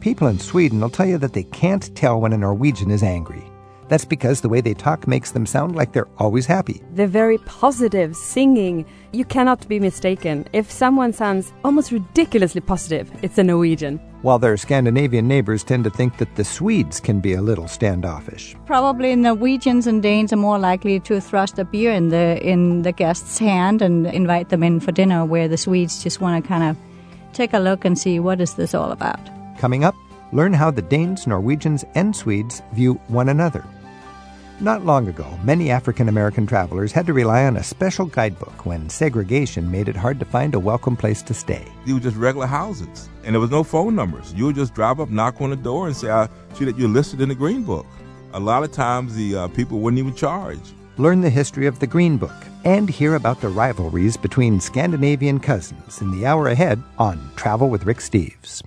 People in Sweden will tell you that they can't tell when a Norwegian is angry. That's because the way they talk makes them sound like they're always happy. They're very positive, singing. You cannot be mistaken. If someone sounds almost ridiculously positive, it's a Norwegian. While their Scandinavian neighbors tend to think that the Swedes can be a little standoffish. Probably Norwegians and Danes are more likely to thrust a beer in the in the guest's hand and invite them in for dinner, where the Swedes just want to kind of take a look and see what is this all about. Coming up, learn how the Danes, Norwegians, and Swedes view one another. Not long ago, many African American travelers had to rely on a special guidebook when segregation made it hard to find a welcome place to stay. These were just regular houses, and there was no phone numbers. You would just drive up, knock on the door, and say, I see that you're listed in the Green Book. A lot of times, the uh, people wouldn't even charge. Learn the history of the Green Book and hear about the rivalries between Scandinavian cousins in the hour ahead on Travel with Rick Steves.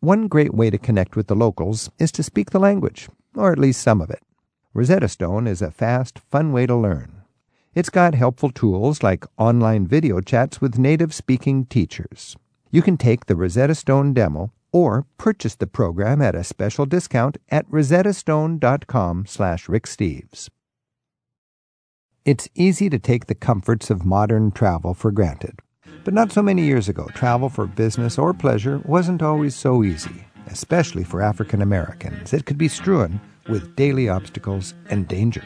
One great way to connect with the locals is to speak the language or at least some of it. Rosetta Stone is a fast, fun way to learn. It's got helpful tools like online video chats with native speaking teachers. You can take the Rosetta Stone demo or purchase the program at a special discount at rosettastone.com slash ricksteves. It's easy to take the comforts of modern travel for granted. But not so many years ago, travel for business or pleasure wasn't always so easy especially for African Americans. It could be strewn with daily obstacles and danger.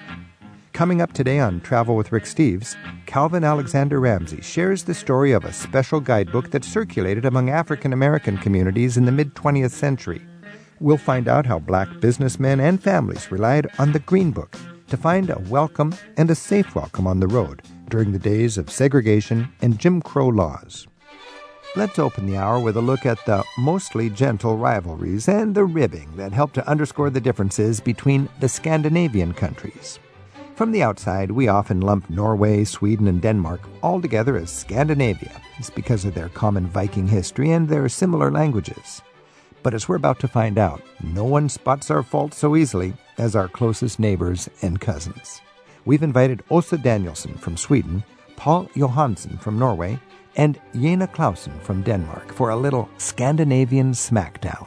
Coming up today on Travel with Rick Steves, Calvin Alexander Ramsey shares the story of a special guidebook that circulated among African American communities in the mid 20th century. We'll find out how black businessmen and families relied on the Green Book to find a welcome and a safe welcome on the road during the days of segregation and Jim Crow laws. Let's open the hour with a look at the mostly gentle rivalries and the ribbing that help to underscore the differences between the Scandinavian countries. From the outside, we often lump Norway, Sweden, and Denmark all together as Scandinavia. It's because of their common Viking history and their similar languages. But as we're about to find out, no one spots our faults so easily as our closest neighbors and cousins. We've invited Åsa Danielsson from Sweden, Paul Johansson from Norway, and Jena Clausen from Denmark for a little Scandinavian smackdown.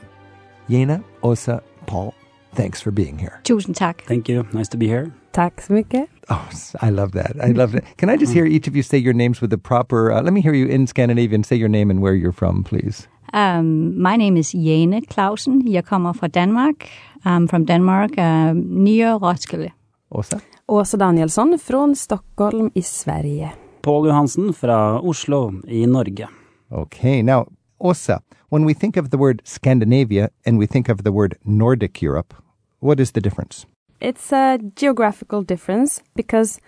Jena, Åsa, Paul, thanks for being here. Tusind tak. Thank you. Nice to be here. Tack så mycket. Oh, I love that. I love that. Can I just hear each of you say your names with the proper, uh, let me hear you in Scandinavian say your name and where you're from, please. Um, my name is Jane Clausen. Jeg kommer fra Danmark. I'm from Denmark, uh, near Roskilde. Åsa? Åsa Danielsson från Stockholm i Sverige. Paul Johansen fra Oslo i Norge. Okay, now, Åsa, when we think of the word Scandinavia and we think of the word Nordic Europe, what is the difference? It's a geographical difference because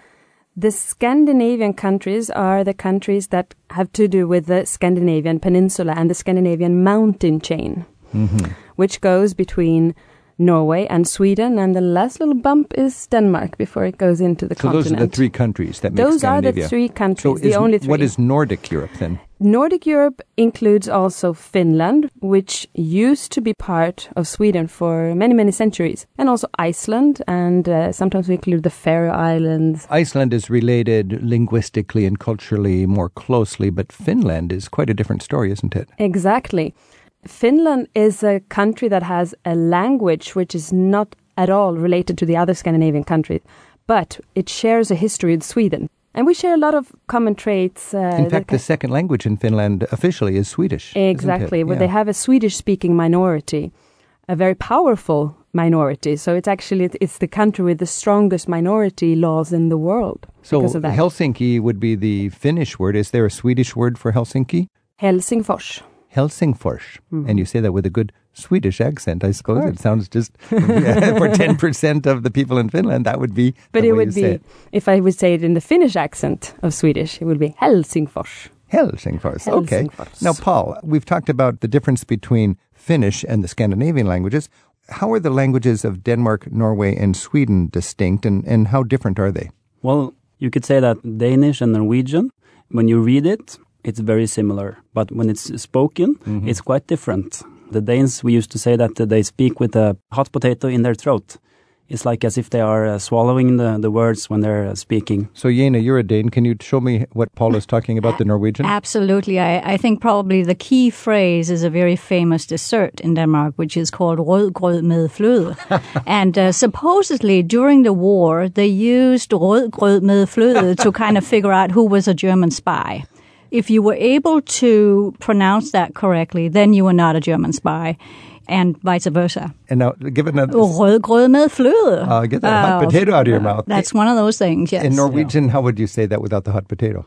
the Scandinavian countries are the countries that have to do with the Scandinavian peninsula and the Scandinavian mountain chain, Mm-hmm. which goes between Norway and Sweden, and the last little bump is Denmark before it goes into the So continent. those are the three countries that make Those are the three countries, So the is- only three. What is Nordic Europe then? Nordic Europe includes also Finland, which used to be part of Sweden for many, many centuries, and also Iceland, and uh, sometimes we include the Faroe Islands. Iceland is related linguistically and culturally more closely, but Finland is quite a different story, isn't it? Exactly. Finland is a country that has a language which is not at all related to the other Scandinavian countries, but it shares a history with Sweden. And we share a lot of common traits. Uh, In fact, the second language in Finland officially is Swedish. Exactly, where Yeah. they have a Swedish-speaking minority, a very powerful minority. So it's actually it's the country with the strongest minority laws in the world So because of that. Helsinki would be the Finnish word. Is there a Swedish word for Helsinki? Helsingfors. Helsingfors. Mm-hmm. And you say that with a good Swedish accent, I suppose. It sounds just yeah, for 10% of the people in Finland, that would be But the it way would you be it. if I would say it in the Finnish accent of Swedish, it would be Helsingfors. Helsingfors. Okay. Helsingfors. Now, Paul, we've talked about the difference between Finnish and the Scandinavian languages. How are the languages of Denmark, Norway, and Sweden distinct, and, and how different are they? Well, you could say that Danish and Norwegian, when you read it, it's very similar. But when it's spoken, it's quite different. The Danes, we used to say that they speak with a hot potato in their throat. It's like as if they are uh, swallowing the, the words when they're uh, speaking. So, Jena, you're a Dane. Can you show me what Paul is talking about, the Norwegian? Absolutely. I, I think probably the key phrase is a very famous dessert in Denmark, which is called rødgrød med fløde. and uh, supposedly during the war, they used rødgrød med fløde to kind of figure out who was a German spy. If you were able to pronounce that correctly, then you were not a German spy and vice versa. And now, give it another. Rødgrød med fløde. Uh, get that hot Oh, potato out of your mouth. That's one of those things, yes. In Norwegian, how would you say that without the hot potato?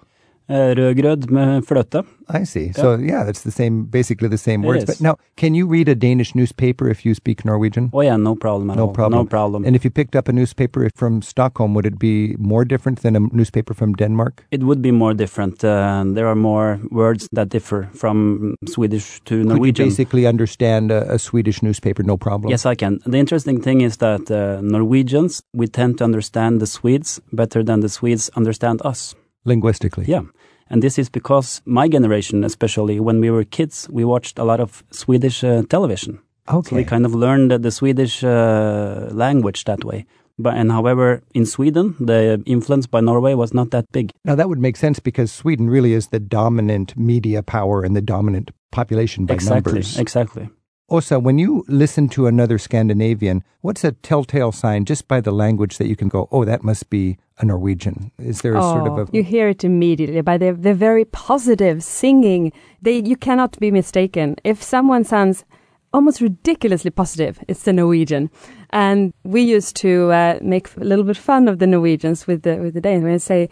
Uh, rødgrød med fløte. I see. So yeah, that's the same, basically the same It words. is. But now, can you read a Danish newspaper if you speak Norwegian? Oh yeah, no problem at No all. problem. No problem. And if you picked up a newspaper from Stockholm, would it be more different than a newspaper from Denmark? it would be more different. Uh, there are more words that differ from Swedish to Could you Norwegian. basically understand a, a Swedish newspaper, no problem? Yes, I can. The interesting thing is that uh, Norwegians, we tend to understand the Swedes better than the Swedes understand us. Linguistically. Yeah. And this is because my generation, especially when we were kids, we watched a lot of Swedish uh, television. So Okay. we kind of learned the Swedish uh, language that way. But and however, in Sweden, the influence by Norway was not that big. Now that would make sense because Sweden really is the dominant media power and the dominant population by exactly, numbers. exactly. Åsa, when you listen to another Scandinavian, what's a telltale sign just by the language that you can go, oh, that must be a Norwegian? Is there a sort of Oh, a you hear it immediately by the the very positive singing. They you cannot be mistaken. If someone sounds almost ridiculously positive, it's the Norwegian. And we used to uh, make a little bit fun of the Norwegians with the with the Danes. We say.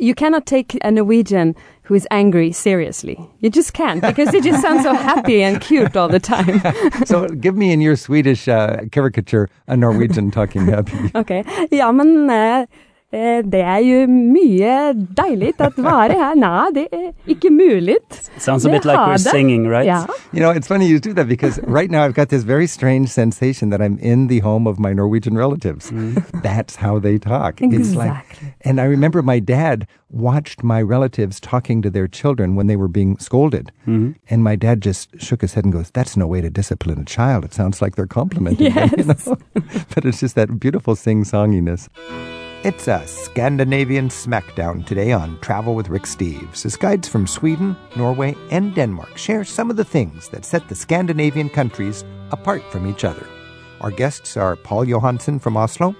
You cannot take a Norwegian who is angry seriously. You just can't because they just sound so happy and cute all the time. so give me in your Swedish uh, caricature a Norwegian talking happy. Ok, ja, men eh, det er jo mye deilig å være her. Nei, det er ikke mulig. Sounds a bit like we're singing, right? Ja. You know, it's funny you do that because right now I've got this very strange sensation that I'm in the home of my Norwegian relatives. That's how they talk. It's like, Exactly. and I remember my dad watched my relatives talking to their children when they were being scolded. And my dad just shook his head and goes, That's no way to discipline a child. It sounds like they're complimenting them. You know? but it's just that beautiful sing songiness. It's a Scandinavian smackdown today on Travel with Rick Steves as guides from Sweden, Norway, and Denmark share some of the things that set the Scandinavian countries apart from each other. Our guests are Paul Johansson from Oslo,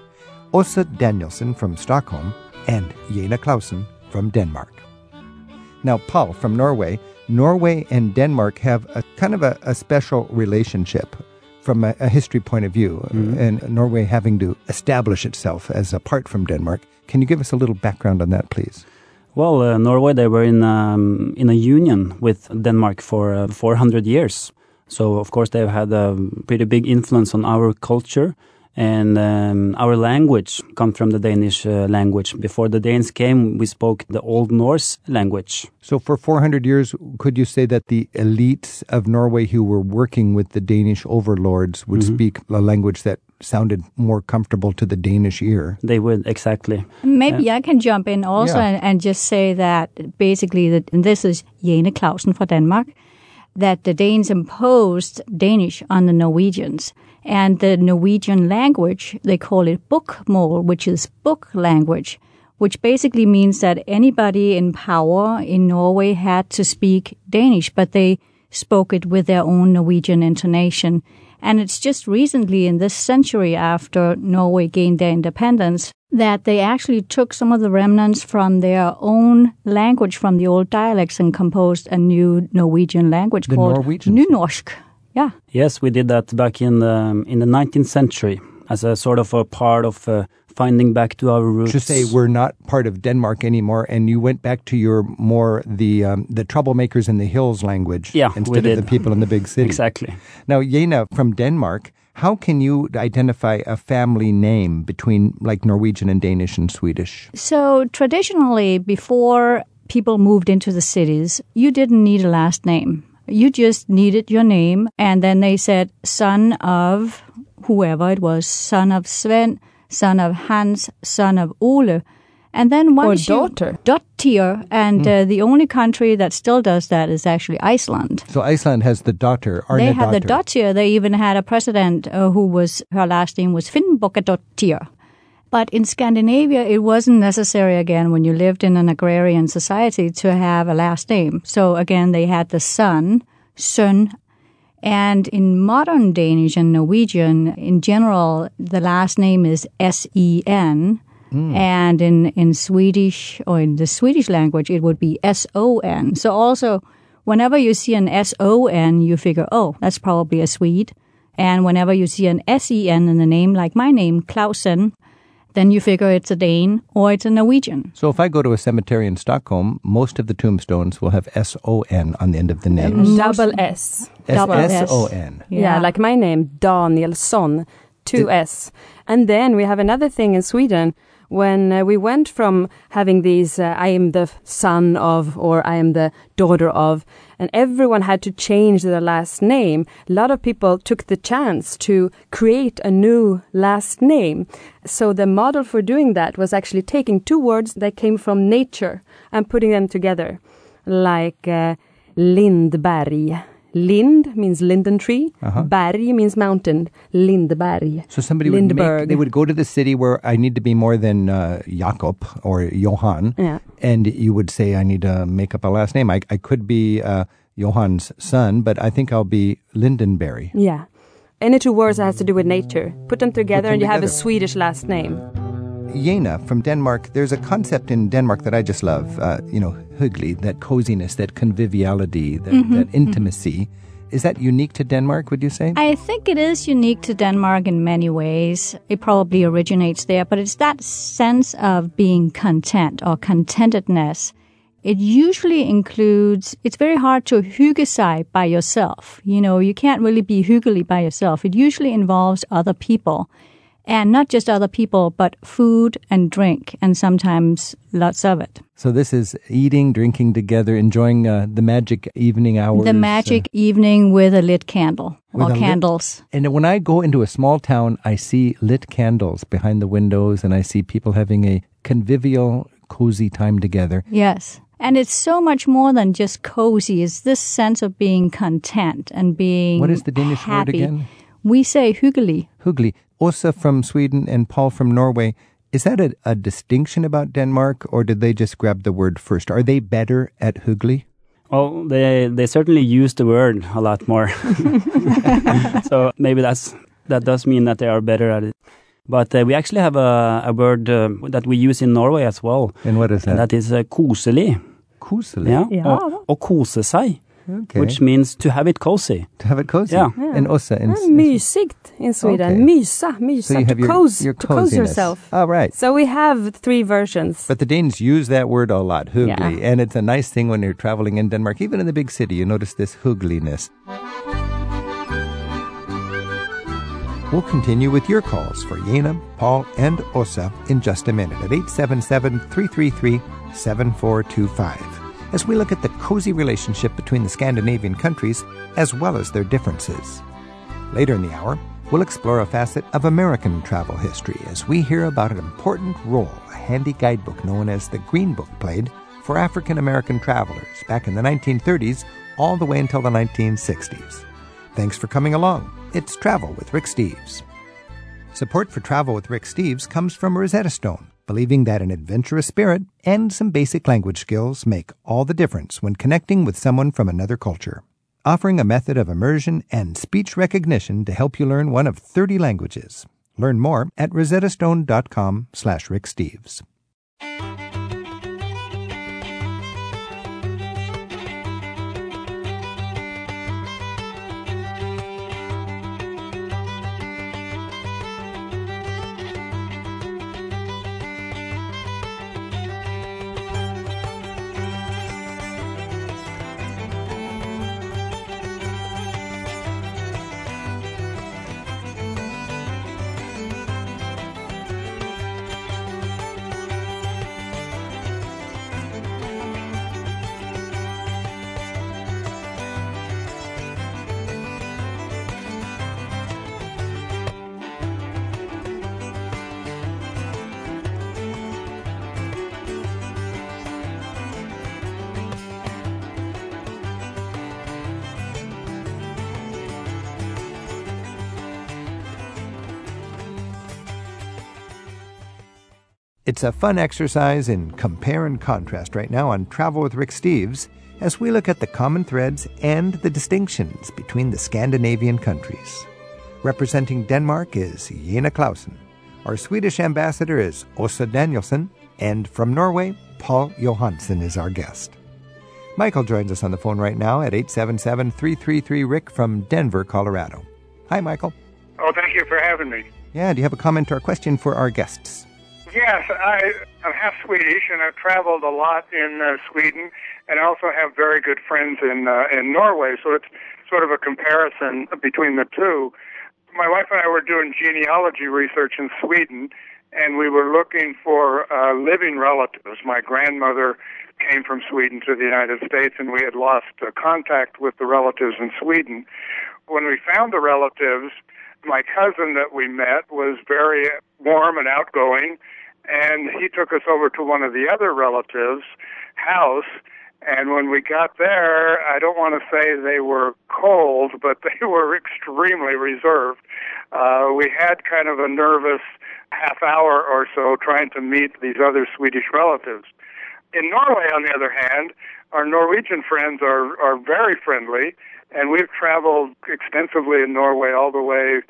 Åsa Danielsson from Stockholm, and Jena Clausen from Denmark. Now, Paul from Norway, Norway and Denmark have a kind of a, a special relationship from a, a history point of view, and Norway having to establish itself as apart from Denmark. Can you give us a little background on that, please? Well, uh, Norway they were in um, in a union with Denmark for uh, 400 years. So of course they've had a pretty big influence on our culture and um, our language come from the Danish uh, language. Before the Danes came, we spoke the Old Norse language. So, for 400 years, could you say that the elites of Norway who were working with the Danish overlords would speak a language that sounded more comfortable to the Danish ear? They would exactly. Maybe I can jump in also Yeah. and, and just say that basically, that, and this is Jena Clausen from Denmark, that the Danes imposed Danish on the Norwegians. And the Norwegian language, they call it bokmål, which is book language, which basically means that anybody in power in Norway had to speak Danish, but they spoke it with their own Norwegian intonation. And it's just recently in this century after Norway gained their independence that they actually took some of the remnants from their own language, from the old dialects, and composed a new Norwegian language The called? Nynorsk. Yeah. Yes, we did that back in the in the 19th century as a sort of a part of uh, finding back to our roots. To say we're not part of Denmark anymore, and you went back to your more the um, the troublemakers in the hills language Yeah, instead of the people in the big city. exactly. Now, Jena from Denmark, how can you identify a family name between like Norwegian and Danish and Swedish? So traditionally, before people moved into the cities, you didn't need a last name. You just needed your name, and then they said son of whoever it was, son of Sven, son of Hans, son of Ole, And then once you daughter. dottir, and uh, the only country that still does that is actually Iceland. So Iceland has the daughter, they had the daughter. They even had a president uh, who was her last name was Finnbogadottir. But in Scandinavia, it wasn't necessary again when you lived in an agrarian society to have a last name. So again, they had the son, son, and in modern Danish and Norwegian, in general, the last name is S-E-N. Hmm. And in, in Swedish or in the Swedish language, it would be S-O-N. So also, whenever you see an S-O-N, you figure, oh, that's probably a Swede. And whenever you see an S-E-N in the name, like my name, Clausen, then you figure it's a Dane or it's a Norwegian. So if I go to a cemetery in Stockholm, most of the tombstones will have S O N on the end of the name. Most- mm, Double S. double S. S O N. Yeah. like my name, Danielsson, two S. And then we have another thing in Sweden when uh, we went from having these, uh, I am the son of, or I am the daughter of, and everyone had to change their last name. A lot of people took the chance to create a new last name. So the model for doing that was actually taking two words that came from nature and putting them together, like uh, Lindberg. Lind means linden tree. Berg means mountain. Lindberg. So somebody would make, they would go to the city where I need to be more than uh, Jakob or Johan, Yeah. and you would say I need to make up a last name. I, I could be uh, Johan's son, but I think I'll be Lindenberry. Yeah. Any two words that has to do with nature. Put them together them and you have a. Swedish last name. Jena from Denmark, there's a concept in Denmark that I just love, uh, you know, hyggelig, that coziness, that conviviality, that, Mm-hmm, that intimacy. Is that unique to Denmark, would you say? I think it is unique to Denmark in many ways. It probably originates there, but it's that sense of being content or contentedness. It usually includes, it's very hard to hygge sig by yourself. You know, you can't really be hyggelig by yourself. It usually involves other people. And not just other people, but food and drink, and sometimes lots of it. so this is eating, drinking together, enjoying uh, the magic evening hours. the uh, magic evening with a lit candle or a lit- candles. And when I go into a small town, I see lit candles behind the windows and I see people having a convivial, cozy time together. Yes. And it's so much more than just cozy. It's this sense of being content and being What is the Danish word happy. again? We say hyggelig. Hugli. Åsa from Sweden and Paul from Norway. Is that a, a distinction about Denmark or did they just grab the word first? Are they better at hugli? Well, they they certainly use the word a lot more. so maybe that's that does mean that they are better at it. But uh, we actually have a, a word uh, that we use in Norway as well, And what is that? and that is uh, koselig. Kuseli. Yeah, Ja. og, og kose seg, Okay. which means to have it cozy. to have it cozy. Yeah. And Åsa. In, Ah, mysigt in Sweden. Okay. Mysa, mysa, so you have to, your, cozy, your to cozy coziness. yourself. All right. So we have three versions. But the Danes use that word a lot, hugli. Yeah. And it's a nice thing when you're traveling in Denmark, even in the big city, you notice this hugliness. We'll continue with your calls for Jena, Paul, and Åsa in just a minute at 877 333 7425 as we look at the cozy relationship between the Scandinavian countries as well as their differences. Later in the hour, we'll explore a facet of American travel history as we hear about an important role a handy guidebook known as the Green Book played for African American travelers back in the 1930s all the way until the 1960s. Thanks for coming along. It's Travel with Rick Steves. Support for Travel with Rick Steves comes from Rosetta Stone, believing that an adventurous spirit and some basic language skills make all the difference when connecting with someone from another culture. Offering a method of immersion and speech recognition to help you learn one of 30 languages. Learn more at rosettastone.com slash Rick It's a fun exercise in compare and contrast right now on Travel with Rick Steves as we look at the common threads and the distinctions between the Scandinavian countries. Representing Denmark is Jena Clausen. Our Swedish ambassador is Åsa Danielsson, and from Norway, Paul Johansson is our guest. Michael joins us on the phone right now at 877 333 Rick from Denver, Colorado. Hi, Michael. Oh, thank you for having me. Yeah, do you have a comment or a question for our guests? Yes, I, I'm half Swedish and I've traveled a lot in uh, Sweden and I also have very good friends in uh, in Norway, so it's sort of a comparison between the two. My wife and I were doing genealogy research in Sweden and we were looking for uh, living relatives. My grandmother came from Sweden to the United States and we had lost uh, contact with the relatives in Sweden. When we found the relatives, my cousin that we met was very warm and outgoing and he took us over to one of the other relatives' house. And when we got there, I don't want to say they were cold, but they were extremely reserved. Uh, we had kind of a nervous half hour or so trying to meet these other Swedish relatives. In Norway, on the other hand, our Norwegian friends are, are very friendly, and we've traveled extensively in Norway all the way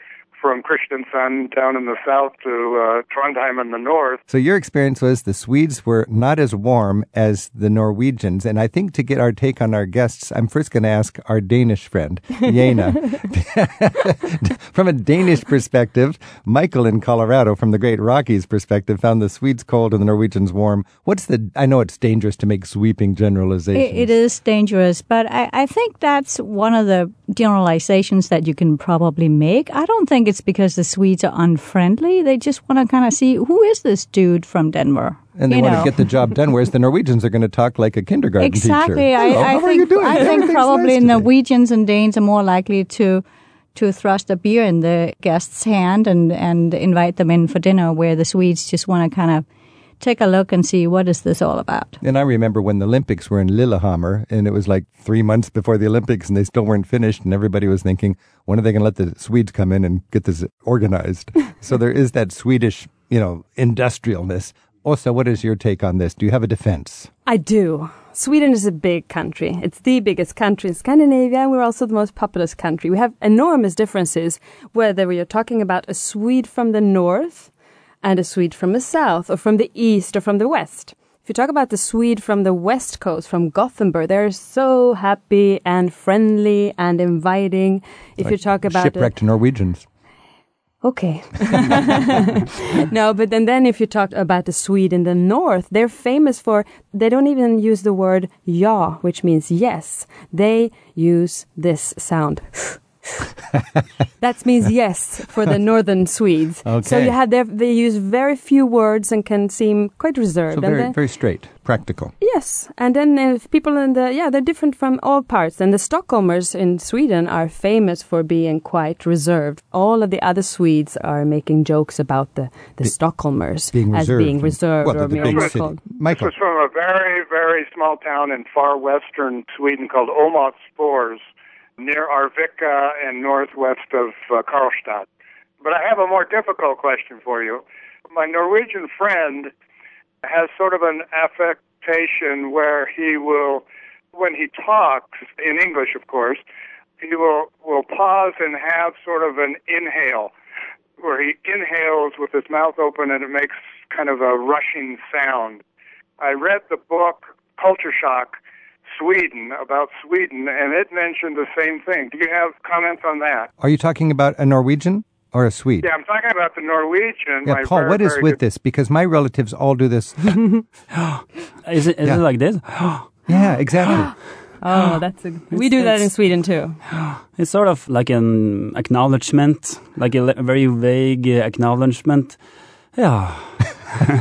from Kristiansand down in the south to uh, Trondheim in the north. So your experience was the Swedes were not as warm as the Norwegians, and I think to get our take on our guests, I'm first going to ask our Danish friend Jena. from a Danish perspective, Michael in Colorado, from the Great Rockies perspective, found the Swedes cold and the Norwegians warm. What's the? I know it's dangerous to make sweeping generalizations. it, it is dangerous, but I, I think that's one of the generalizations that you can probably make. I don't think it's because the Swedes are unfriendly. They just want to kind of see who is this dude from Denver. and they you want know? to get the job done, whereas the Norwegians are going to talk like a kindergarten exactly. teacher. I, oh, I how think are you doing? I think probably nice. Norwegians and Danes are more likely to to thrust a beer in the guest's hand and and invite them in for dinner, where the Swedes just want to kind of take a look and see what is this all about. And I remember when the Olympics were in Lillehammer, and it was like three months before the Olympics, and they still weren't finished, and everybody was thinking, when are they going to let the Swedes come in and get this organized? so there is that Swedish, you know, industrialness. Åsa, what is your take on this? Do you have a defense? I do. Sweden is a big country. It's the biggest country in Scandinavia. We're also the most populous country. We have enormous differences whether we are talking about a Swede from the north and a Swede from the south or from the east or from the west. If you talk about the Swede from the west coast, from Gothenburg, they're so happy and friendly and inviting. If you talk about shipwrecked Norwegians. Okay. no, but then, then if you talk about the Swede in the north, they're famous for, they don't even use the word ja, which means yes. They use this sound. that means yes for the northern Swedes. Okay. So you have their, they use very few words and can seem quite reserved. So and very, then- very straight, practical. Yes, and then if people in the yeah they're different from all parts. And the Stockholmers in Sweden are famous for being quite reserved. All of the other Swedes are making jokes about the the Stockholmers Being as reserved. being reserved Well, or they're the big city. Michael. This was from a very, very small town in far western Sweden called Åmotsfors, near Arvika and northwest of uh, Karlstad. But I have a more difficult question for you. My Norwegian friend has sort of an affectation where he will, when he talks, in English of course, he will, will pause and have sort of an inhale, where he inhales with his mouth open and it makes kind of a rushing sound. I read the book Culture Shock Sweden about Sweden, and it mentioned the same thing. Do you have comments on that? Are you talking about a Norwegian or a Swede? Yeah, I'm talking about the Norwegian. Yeah, Paul, very, what is with good- this? Because my relatives all do this. Is it, is Yeah. it like this? yeah, exactly. Oh, that's a, we do that in Sweden too. It's sort of like an acknowledgement, like a le- very vague uh, acknowledgement. Yeah.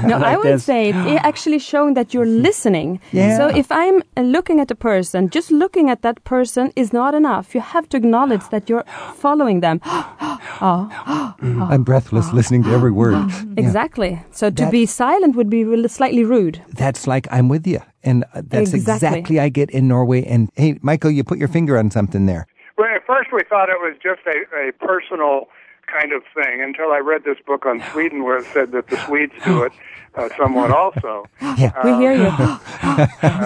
No, I would this. say it's actually showing that you're listening. Yeah. So if I'm uh, looking at a person, just looking at that person is not enough. You have to acknowledge that you're following them. oh, I'm breathless listening to every word. Yeah. exactly. So to That- be silent would be really slightly rude. That's like I'm with you. And uh, that's Exactly. exactly. I get in Norway. And hey, Michael, you put your finger on something there. Well, at first we thought it was just a, a personal kind of thing until I read this book on Sweden where it said that the Swedes do it uh, somewhat also. Yeah. We hear you.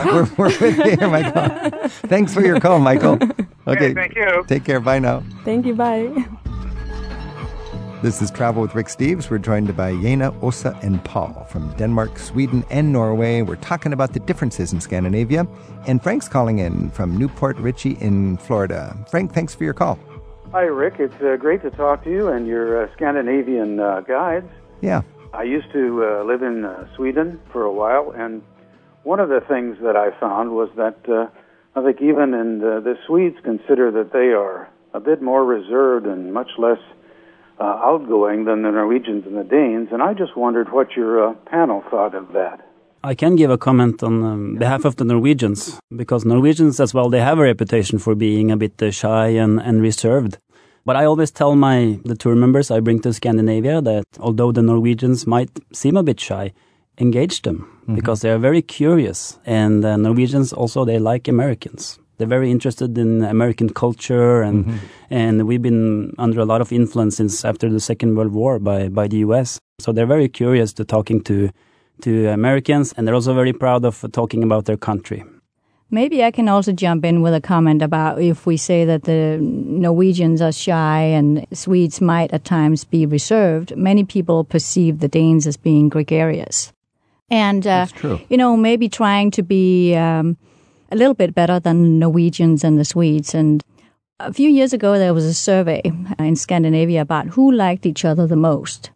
we're, we're with you here, Michael. Thanks for your call, Michael. Okay. thank you. Take care. Bye now. Thank you. Bye. This is Travel with Rick Steves. We're joined by Jena, Åsa, and Paul from Denmark, Sweden, and Norway. We're talking about the differences in Scandinavia. And Frank's calling in from New Port Richey in Florida. Frank, thanks for your call. Hi, Rick. It's uh, great to talk to you and your uh, Scandinavian uh, guides. Yeah. I used to uh, live in uh, Sweden for a while, and one of the things that I found was that uh, I think even in the, the Swedes consider that they are a bit more reserved and much less uh, outgoing than the Norwegians and the Danes. And I just wondered what your uh, panel thought of that. I can give a comment on um, behalf of the Norwegians because Norwegians as well they have a reputation for being a bit uh, shy and, and reserved. But I always tell my the tour members I bring to Scandinavia that although the Norwegians might seem a bit shy, engage them Mm-hmm. because they are very curious and uh, Norwegians also they like Americans. They're very interested in American culture and Mm-hmm. and we've been under a lot of influence since after the Second World War by by the US. So they're very curious to talking to to Americans and they're also very proud of talking about their country. Maybe I can also jump in with a comment about if we say that the Norwegians are shy and Swedes might at times be reserved, many people perceive the Danes as being gregarious. And, uh, That's true. you know, maybe trying to be um, a little bit better than Norwegians and the Swedes. And a few years ago, there was a survey in Scandinavia about who liked each other the most.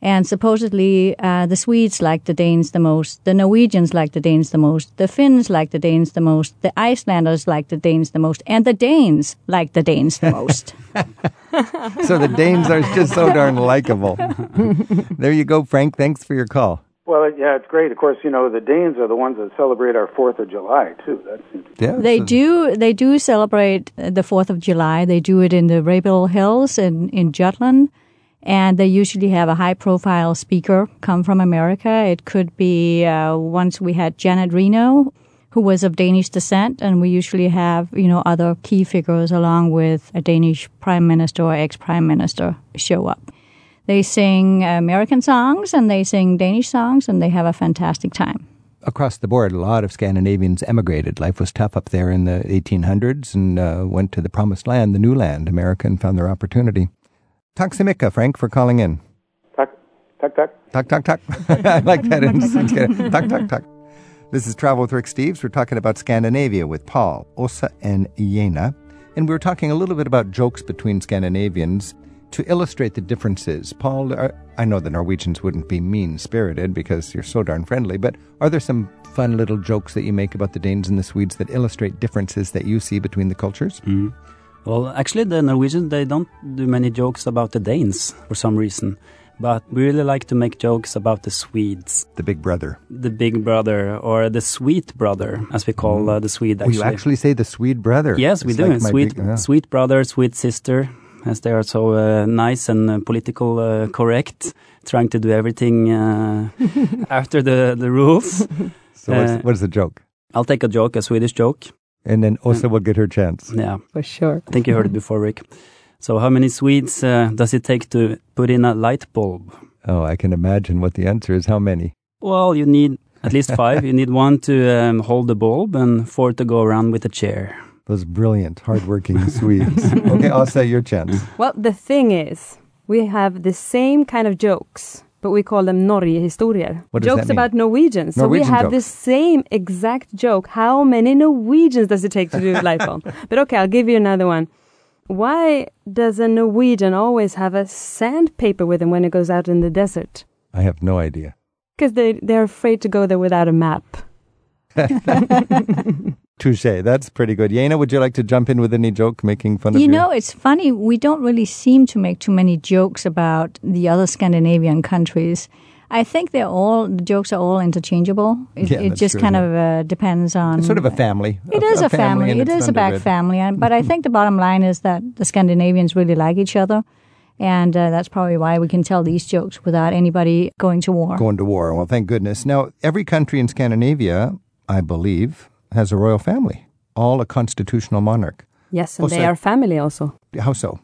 And supposedly, uh, the Swedes like the Danes the most, the Norwegians like the Danes the most, the Finns like the Danes the most, the Icelanders like the Danes the most, and the Danes like the Danes the most. So the Danes are just so darn likable. there you go, Frank. Thanks for your call. Well, yeah, it's great. Of course, you know the Danes are the ones that celebrate our Fourth of July too. That's Yeah. They do. They do celebrate the Fourth of July. They do it in the Rebild Hills in in Jutland, and they usually have a high-profile speaker come from America. It could be uh, once we had Janet Reno, who was of Danish descent, and we usually have you know other key figures along with a Danish prime minister or ex-prime minister show up. They sing American songs and they sing Danish songs, and they have a fantastic time. across the board, a lot of Scandinavians emigrated. Life was tough up there in the 1800s and uh, went to the promised land, the new land, America, and found their opportunity. Tack så mycket, Frank, for calling in. tuck, tuck, tuck. Tuck, tuck, tuck. I like that. in tuck, tuck, tuck. This is Travel with Rick Steves. We're talking about Scandinavia with Paul, Åsa, and Jena. And we were talking a little bit about jokes between Scandinavians to illustrate the differences. Paul, are, I know the Norwegians wouldn't be mean spirited because you're so darn friendly, but are there some fun little jokes that you make about the Danes and the Swedes that illustrate differences that you see between the cultures? Mm-hmm. Well, actually, the Norwegians they don't do many jokes about the Danes for some reason, but we really like to make jokes about the Swedes, The big brother. the big brother or the sweet brother, as we call uh, the Swede. Actually, you actually say the sweet brother. yes, we It's do. like sweet, big- yeah. sweet brother, sweet sister, as they are so uh, nice and uh, political uh, correct, trying to do everything uh, after the the rules. So what's, uh, what's the joke? I'll take a joke, a Swedish joke. And then Åsa will get her chance. Yeah. For sure. I think you heard it before, Rick. So, how many Swedes uh, does it take to put in a light bulb? Oh, I can imagine what the answer is. How many? Well, you need at least five. you need one to um, hold the bulb and four to go around with a chair. Those brilliant, hardworking Swedes. Okay, I'll say your chance. Well, the thing is, we have the same kind of jokes, but we call them Norge-historier. Jokes about Norwegians. so Norwegian we have jokes. the same exact joke. How many Norwegians does it take to do a light bulb? But okay, I'll give you another one. Why does a Norwegian always have a sandpaper with him when he goes out in the desert? I have no idea. Because they, they're afraid to go there without a map. Touche. That's pretty good. Jena, would you like to jump in with any joke making fun of You your- know, it's funny. We don't really seem to make too many jokes about the other Scandinavian countries. I think they're all the jokes are all interchangeable. It, Yeah, it just true, kind yeah. of uh, depends on. It's sort of a family. It is a, family. and It it's a back family, and, but I think the bottom line is that the Scandinavians really like each other, and uh, that's probably why we can tell these jokes without anybody going to war. Going to war. Well, thank goodness. Now, every country in Scandinavia, I believe, has a royal family, all a constitutional monarch. Yes, and Oh, they so- are family also. How so?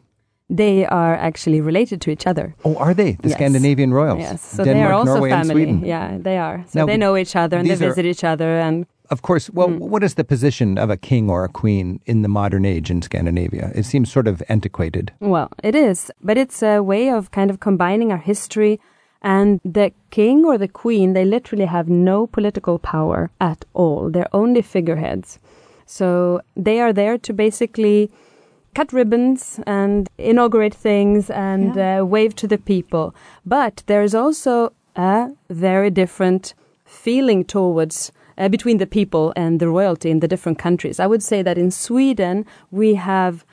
they are actually related to each other. Oh, are they? The Yes. Scandinavian royals? Yes, so Denmark, they are also Norway, family. Yeah, they are. So Now, they know each other and they these are- visit each other. And Of course. Well, Hmm. what is the position of a king or a queen in the modern age in Scandinavia? It seems sort of antiquated. well, it is, but it's a way of kind of combining our history. And the king or the queen, they literally have no political power at all. They're only figureheads. So they are there to basically cut ribbons and inaugurate things and uh, wave to the people. But there is also a very different feeling towards uh, between the people and the royalty in the different countries. I would say that in Sweden we have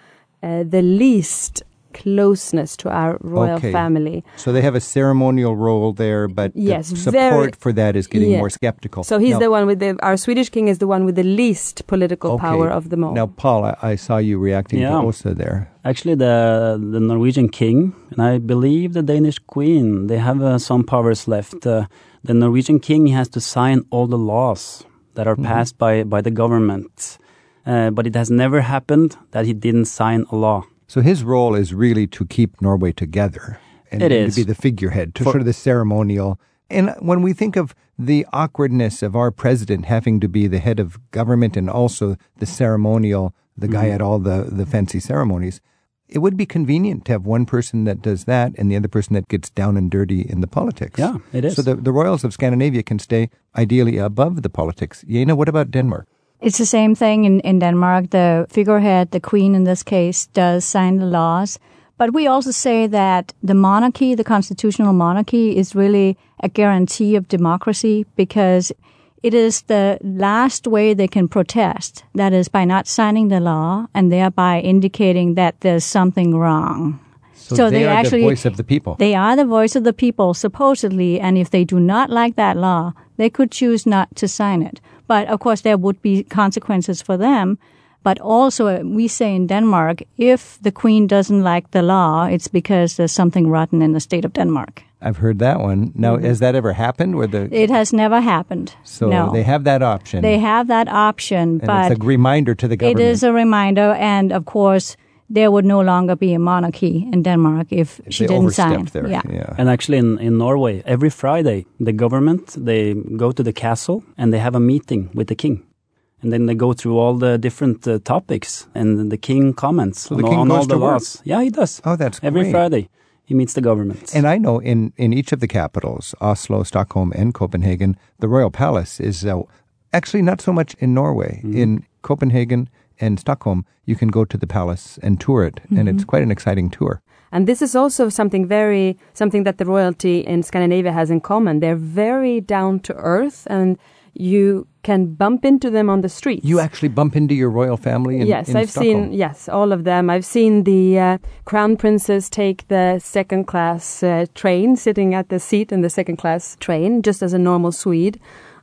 uh, the least closeness to our royal Okay. family. So they have a ceremonial role there, but Yes, the support very- for that is getting Yeah. more skeptical. So he's Now- the one with the our Swedish king is the one with the least political okay. power of them all. Now, Paul, I, I saw you reacting Yeah. to Åsa there. Actually, the the Norwegian king and I believe the Danish queen they have uh, some powers left. Uh, the Norwegian king has to sign all the laws that are passed by by the government, uh, but it has never happened that he didn't sign a law. So his role is really to keep Norway together. And, It is. to be the figurehead, to For- sort of the ceremonial. And when we think of the awkwardness of our president having to be the head of government and also the ceremonial, the guy Mm-hmm. at all the, the fancy ceremonies, it would be convenient to have one person that does that and the other person that gets down and dirty in the politics. Yeah, it is. So the, the royals of Scandinavia can stay ideally above the politics. Jena, what about Denmark? It's the same thing in, in Denmark. The figurehead, the queen in this case, does sign the laws. But we also say that the monarchy, the constitutional monarchy, is really a guarantee of democracy because it is the last way they can protest. That is by not signing the law and thereby indicating that there's something wrong. So, they, are actually the voice of the people. they are the voice of the people, supposedly, and if they do not like that law, they could choose not to sign it. But of course, there would be consequences for them. But also, uh, we say in Denmark, if the queen doesn't like the law, it's because there's something rotten in the state of Denmark. I've heard that one. Now, has that ever happened? Where the Mm-hmm. It has never happened. so no. they have that option. They have that option, and but it's a reminder to the government. It is a reminder. And of course, there would no longer be a monarchy in Denmark if, If she they didn't sign. there. Yeah. And actually, in, in Norway, every Friday, the government they go to the castle and they have a meeting with the king, and then they go through all the different uh, topics, and the king comments So the on, king on all the to work? laws. Yeah, he does. Oh, that's every great. Friday. He meets the government. And I know in, in each of the capitals, Oslo, Stockholm, and Copenhagen, the royal palace is uh, actually not so much in Norway. Mm-hmm. In Copenhagen and Stockholm, you can go to the palace and tour it, and Mm-hmm. it's quite an exciting tour. And this is also something very something that the royalty in Scandinavia has in common. They're very down to earth, and you can bump into them on the streets. You actually bump into your royal family in, yes, in I've Stockholm. seen yes all of them. I've seen the uh, crown princess take the second class uh, train, sitting at the seat in the second class train, just as a normal Swede.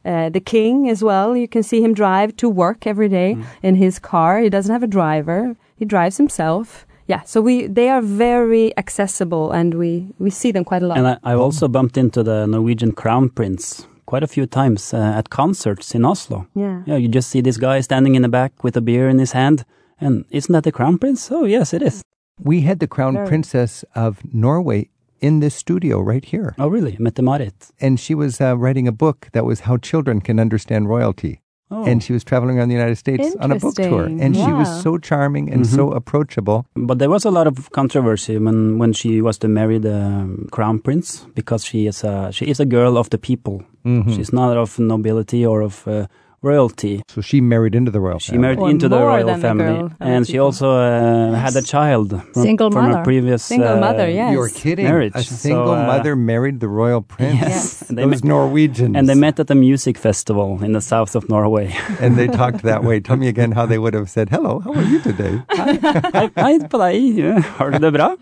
Uh, the king as well. You can see him drive to work every day Mm. in his car. He doesn't have a driver. He drives himself. Yeah, so we they are very accessible, and we we see them quite a lot. And I, I've also bumped into the Norwegian crown prince quite a few times uh, at concerts in Oslo. yeah. Yeah, you just see this guy standing in the back with a beer in his hand. And isn't that the crown prince? Oh, yes, it is. We had the crown Very. princess of Norway in this studio right here. Oh, really? Mette-Marit. And she was uh, writing a book that was how children can understand royalty. Oh. And she was traveling around the United States on a book tour. Interesting. And she was so charming and Mm-hmm. so approachable. But there was a lot of controversy when, when she was to marry the um, crown prince because she is a she is a girl of the people. Mhm. She's not of nobility or of uh, royalty. So she married into the royal She family. married Or into the royal than the family, girl and the she also uh, had a child from, Single from mother. her previous Single uh, mother, yes. You're kidding. marriage. A single So, uh, mother married the royal prince. Yes, They Those met- Norwegians. and they met at a music festival in the south of Norway. and they talked that way. Tell me again how they would have said, Hello, how are you today? Hei, hei på deg, har du det bra?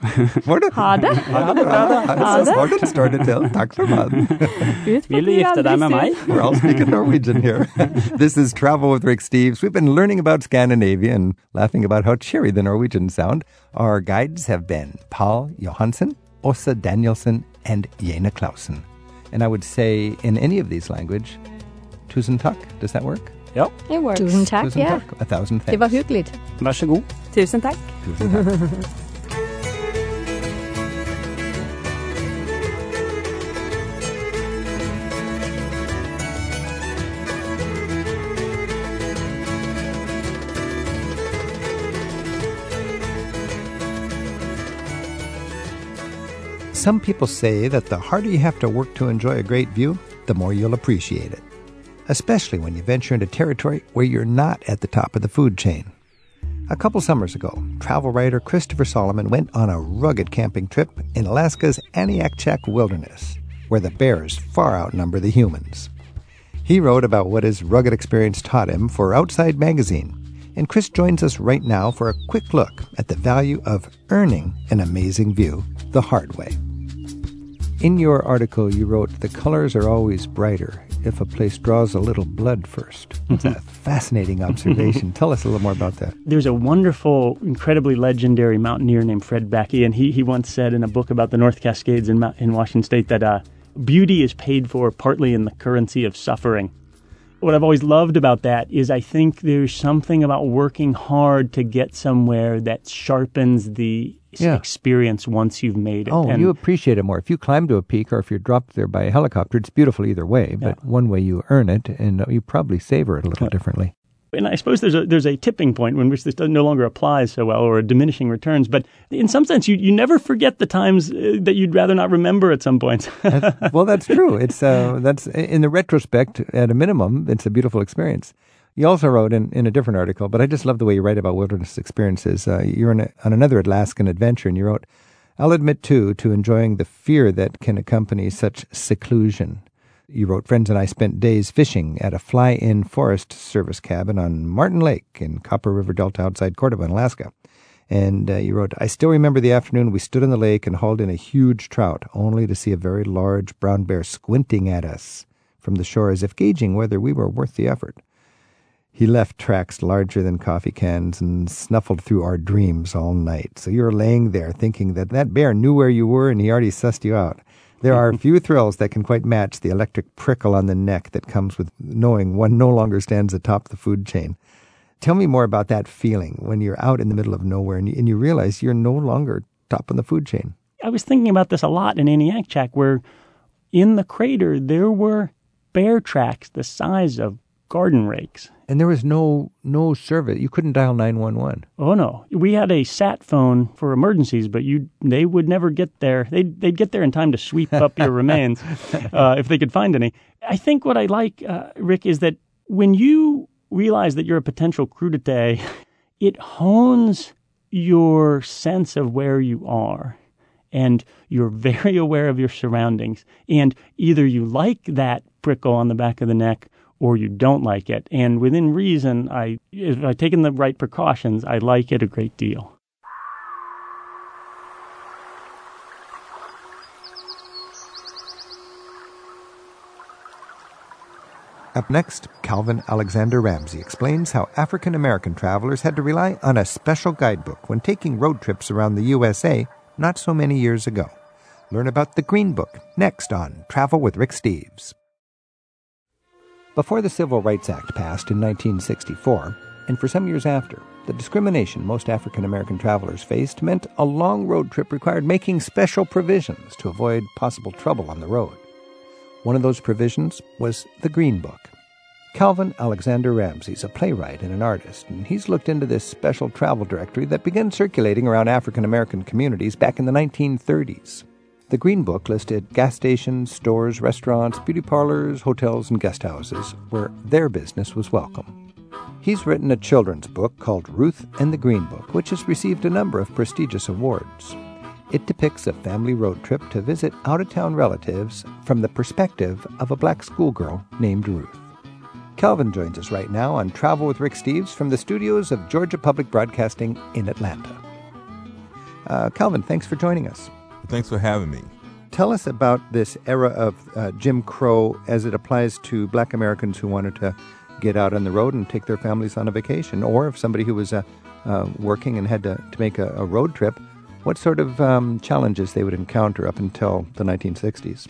Var det? Ha det. Ha det bra. Ha det. Var det en story to tell? Takk for maten. Vil du gifte deg med meg? We're all speaking Norwegian here. this is Travel with Rick Steves. We've been learning about Scandinavia and laughing about how cheery the Norwegians sound. Our guides have been Paul Johansen, Åsa Danielsson, and Jena Clausen. And I would say in any of these language, tusen takk. Does that work? Yep. It works. Tusen takk, tusen ja. takk. A thousand thanks. Det var hyggligt. vær så god. Tusen tack. Tusen takk. Some people say that the harder you have to work to enjoy a great view, the more you'll appreciate it, especially when you venture into territory where you're not at the top of the food chain. A couple summers ago, travel writer Christopher Solomon went on a rugged camping trip in Alaska's Aniakchak Wilderness, where the bears far outnumber the humans. He wrote about what his rugged experience taught him for Outside Magazine, and Chris joins us right now for a quick look at the value of earning an amazing view the hard way. In your article, you wrote, The colors are always brighter if a place draws a little blood first. It's a fascinating observation. Tell us a little more about that. There's a wonderful, incredibly legendary mountaineer named Fred Beckey, and he, he once said in a book about the North Cascades in, in Washington State that uh, beauty is paid for partly in the currency of suffering. What I've always loved about that is I think there's something about working hard to get somewhere that sharpens the yeah. experience once you've made it. Oh, and you appreciate it more. If you climb to a peak or if you're dropped there by a helicopter, it's beautiful either way, but yeah. one way you earn it and you probably savor it a little yeah. differently. And I suppose there's a there's a tipping point in which this no longer applies so well, or diminishing returns. But in some sense, you, you never forget the times uh, that you'd rather not remember at some point. well, that's true. It's uh, that's in the retrospect. At a minimum, it's a beautiful experience. You also wrote in, in a different article, but I just love the way you write about wilderness experiences. Uh, you're a, on another Alaskan adventure, and you wrote, I'll admit, too, to enjoying the fear that can accompany such seclusion. You wrote, Friends and I spent days fishing at a fly in Forest Service cabin on Martin Lake in Copper River Delta outside Cordova, Alaska. And uh, you wrote, I still remember the afternoon we stood in the lake and hauled in a huge trout, only to see a very large brown bear squinting at us from the shore as if gauging whether we were worth the effort. He left tracks larger than coffee cans and snuffled through our dreams all night. So you're laying there thinking that that bear knew where you were and he already sussed you out. There are few thrills that can quite match the electric prickle on the neck that comes with knowing one no longer stands atop the food chain. Tell me more about that feeling when you're out in the middle of nowhere and you, and you realize you're no longer top on the food chain. I was thinking about this a lot in Aniakchak, where in the crater there were bear tracks the size of garden rakes. And there was no no service. You couldn't dial nine one one. Oh no, we had a sat phone for emergencies, but you they would never get there. They they'd get there in time to sweep up your remains uh, if they could find any. I think what I like, uh, Rick, is that when you realize that you're a potential crudité, it hones your sense of where you are and you're very aware of your surroundings. And either you like that prickle on the back of the neck or you don't like it. And within reason, I, if I've taken the right precautions, I like it a great deal. Up next, Calvin Alexander Ramsey explains how African American travelers had to rely on a special guidebook when taking road trips around the USA not so many years ago. Learn about the Green Book next on Travel with Rick Steves. Before the Civil Rights Act passed in 1964, and for some years after, the discrimination most African American travelers faced meant a long road trip required making special provisions to avoid possible trouble on the road. One of those provisions was the Green Book. Calvin Alexander Ramsey is a playwright and an artist, and he's looked into this special travel directory that began circulating around African American communities back in the 1930s. The Green Book listed gas stations, stores, restaurants, beauty parlors, hotels, and guest houses where their business was welcome. He's written a children's book called Ruth and the Green Book, which has received a number of prestigious awards. It depicts a family road trip to visit out of town relatives from the perspective of a black schoolgirl named Ruth. Calvin joins us right now on Travel with Rick Steves from the studios of Georgia Public Broadcasting in Atlanta. Uh, Calvin, thanks for joining us. Thanks for having me. Tell us about this era of uh, Jim Crow as it applies to black Americans who wanted to get out on the road and take their families on a vacation, or if somebody who was uh, uh, working and had to, to make a, a, road trip, what sort of um, challenges they would encounter up until the 1960s?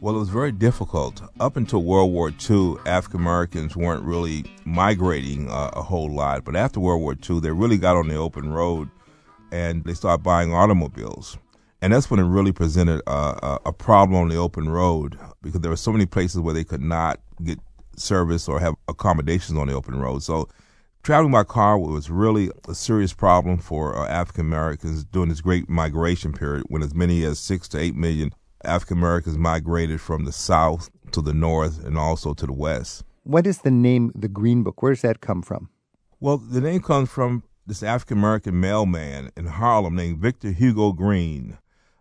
Well, it was very difficult. Up until World War II, African Americans weren't really migrating uh, a whole lot. But after World War II, they really got on the open road and they started buying automobiles and that's when it really presented a, a, problem on the open road because there were so many places where they could not get service or have accommodations on the open road. So traveling by car was really a serious problem for uh, African Americans during this great migration period when as many as six to eight million African Americans migrated from the south to the north and also to the west. What is the name, the Green Book? Where does that come from? Well, the name comes from this African American mailman in Harlem named Victor Hugo Green.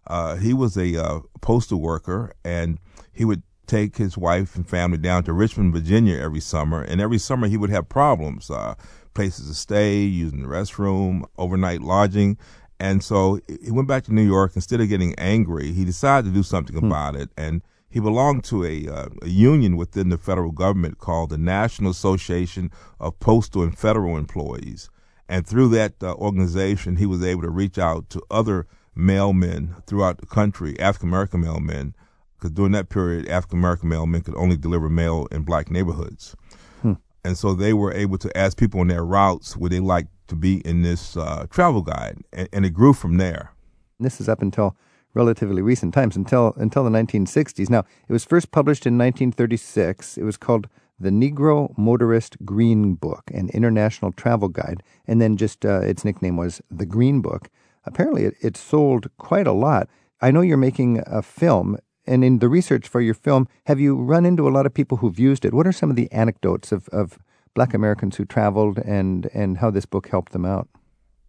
Uh, he was a uh, postal worker, and he would take his wife and family down to Richmond, Virginia every summer. And every summer he would have problems, uh, places to stay, using the restroom, overnight lodging. And so he went back to New York. Instead of getting angry, he decided to do something hmm. about it. And he belonged to a, uh, a, union within the federal government called the National Association of Postal and Federal Employees. And through that uh, organization, he was able to reach out to other mailmen throughout the country, African American mailmen, because during that period, African American mailmen could only deliver mail in black neighborhoods. Hmm. And so they were able to ask people on their routes would they like to be in this uh, travel guide, and, and, it grew from there. This is up until relatively recent times, until until the 1960s. Now, it was first published in 1936. It was called the Negro Motorist Green Book, an international travel guide, and then just uh, its nickname was the Green Book. Apparently, it, it sold quite a lot. I know you're making a film and in the research for your film, have you run into a lot of people who've used it? What are some of the anecdotes of, of black Americans who traveled and, and how this book helped them out?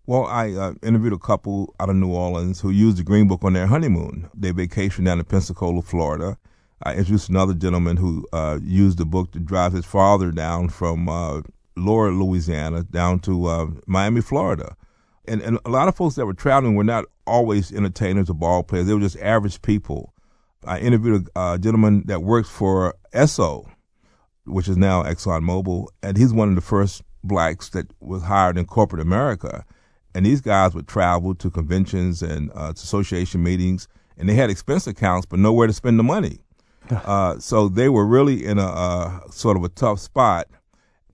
Well, I uh, interviewed a couple out of New Orleans who used the Green Book on their honeymoon. They vacationed down in Pensacola, Florida. I introduced another gentleman who uh, used the book to drive his father down from uh, Louisiana down to uh, Miami, Florida. And, and a lot of folks that were traveling were not always entertainers or ball players. They were just average people I interviewed a, a gentleman that works for Esso, which is now ExxonMobil, and he's one of the first blacks that was hired in corporate America. And these guys would travel to conventions and uh, to association meetings, and they had expense accounts, but nowhere to spend the money. Uh, so they were really in a uh, sort of a tough spot,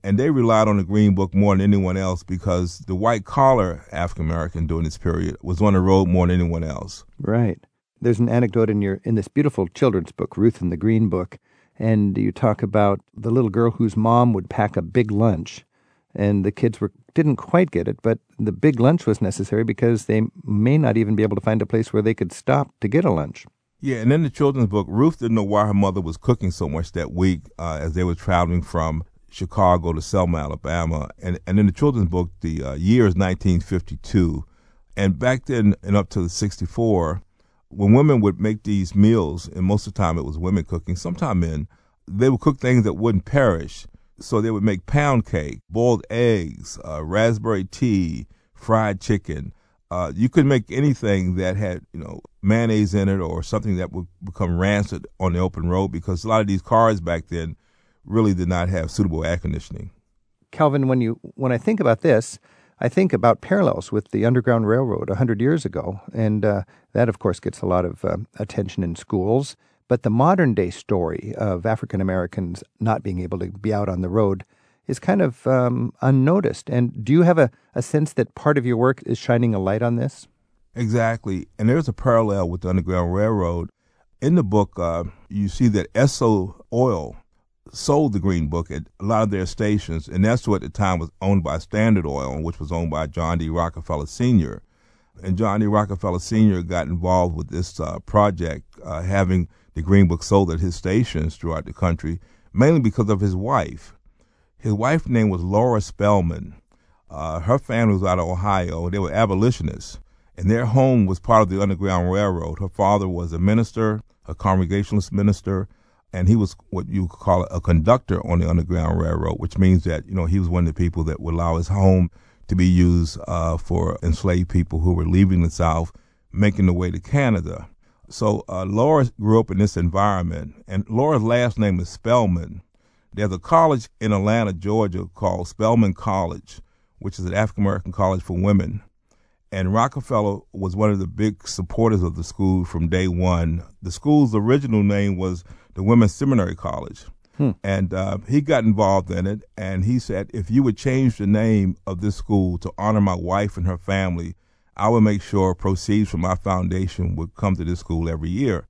and they relied on the Green Book more than anyone else because the white collar African American during this period was on the road more than anyone else. Right. There's an anecdote in your in this beautiful children's book, Ruth and the Green Book, and you talk about the little girl whose mom would pack a big lunch, and the kids were didn't quite get it, but the big lunch was necessary because they may not even be able to find a place where they could stop to get a lunch. Yeah, and in the children's book, Ruth didn't know why her mother was cooking so much that week uh, as they were traveling from Chicago to Selma, Alabama. And, and in the children's book, the uh, year is 1952. And back then and up to the 64, when women would make these meals, and most of the time it was women cooking, sometimes men, they would cook things that wouldn't perish. So they would make pound cake, boiled eggs, uh, raspberry tea, fried chicken. Uh, you could make anything that had, you know, mayonnaise in it or something that would become rancid on the open road because a lot of these cars back then really did not have suitable air conditioning. Calvin, when you when I think about this, I think about parallels with the Underground Railroad 100 years ago, and uh, that, of course, gets a lot of uh, attention in schools. But the modern day story of African Americans not being able to be out on the road is kind of um, unnoticed. And do you have a, a sense that part of your work is shining a light on this? Exactly. And there's a parallel with the Underground Railroad. In the book, uh, you see that Esso Oil sold the Green Book at a lot of their stations, and that's what at the time was owned by Standard Oil, which was owned by John D. Rockefeller Sr. And John D. Rockefeller Sr. got involved with this uh, project, uh, having the Green Book sold at his stations throughout the country, mainly because of his wife. His wife's name was Laura Spelman. Uh, her family was out of Ohio. They were abolitionists, and their home was part of the Underground Railroad. Her father was a minister, a Congregationalist minister, and he was what you call a conductor on the Underground Railroad, which means that you know he was one of the people that would allow his home to be used uh, for enslaved people who were leaving the South, making the way to Canada. So uh, Laura grew up in this environment, and Laura's last name is Spelman. There's a college in Atlanta, Georgia, called Spelman College, which is an African American college for women. And Rockefeller was one of the big supporters of the school from day one. The school's original name was the Women's Seminary College. Hmm. And uh, he got involved in it, and he said, if you would change the name of this school to honor my wife and her family, I would make sure proceeds from my foundation would come to this school every year.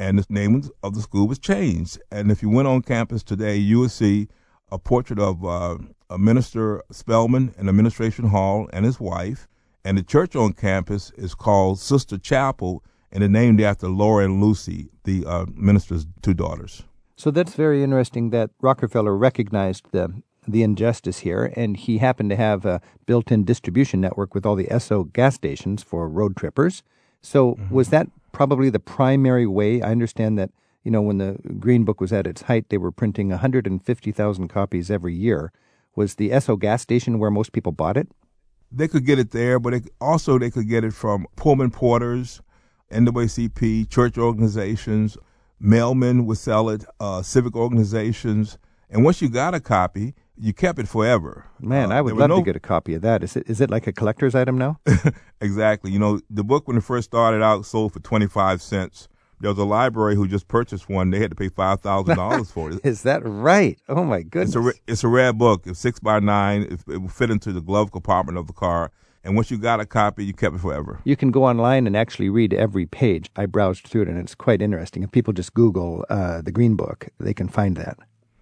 And the name of the school was changed. And if you went on campus today, you would see a portrait of uh, a minister Spelman in Administration Hall and his wife, and the church on campus is called Sister Chapel, and it's named after Laura and Lucy, the uh, minister's two daughters. So that's very interesting that Rockefeller recognized the the injustice here, and he happened to have a built-in distribution network with all the Esso gas stations for road trippers. So mm-hmm. was that probably the primary way? I understand that you know when the Green Book was at its height, they were printing 150,000 copies every year. Was the Esso gas station where most people bought it? They could get it there, but it, also they could get it from Pullman Porters, NAACP, church organizations, mailmen would sell it, uh, civic organizations. And once you got a copy, you kept it forever. Man, uh, I would love no... to get a copy of that. Is it is it like a collector's item now? exactly. You know, the book when it first started out sold for twenty five cents. There was a library who just purchased one. They had to pay five thousand dollars for it. is that right? Oh my goodness! It's a it's a rare book. It's six by nine. It, it will fit into the glove compartment of the car. And once you got a copy, you kept it forever. You can go online and actually read every page. I browsed through it, and it's quite interesting. If people just Google uh, the Green Book, they can find that.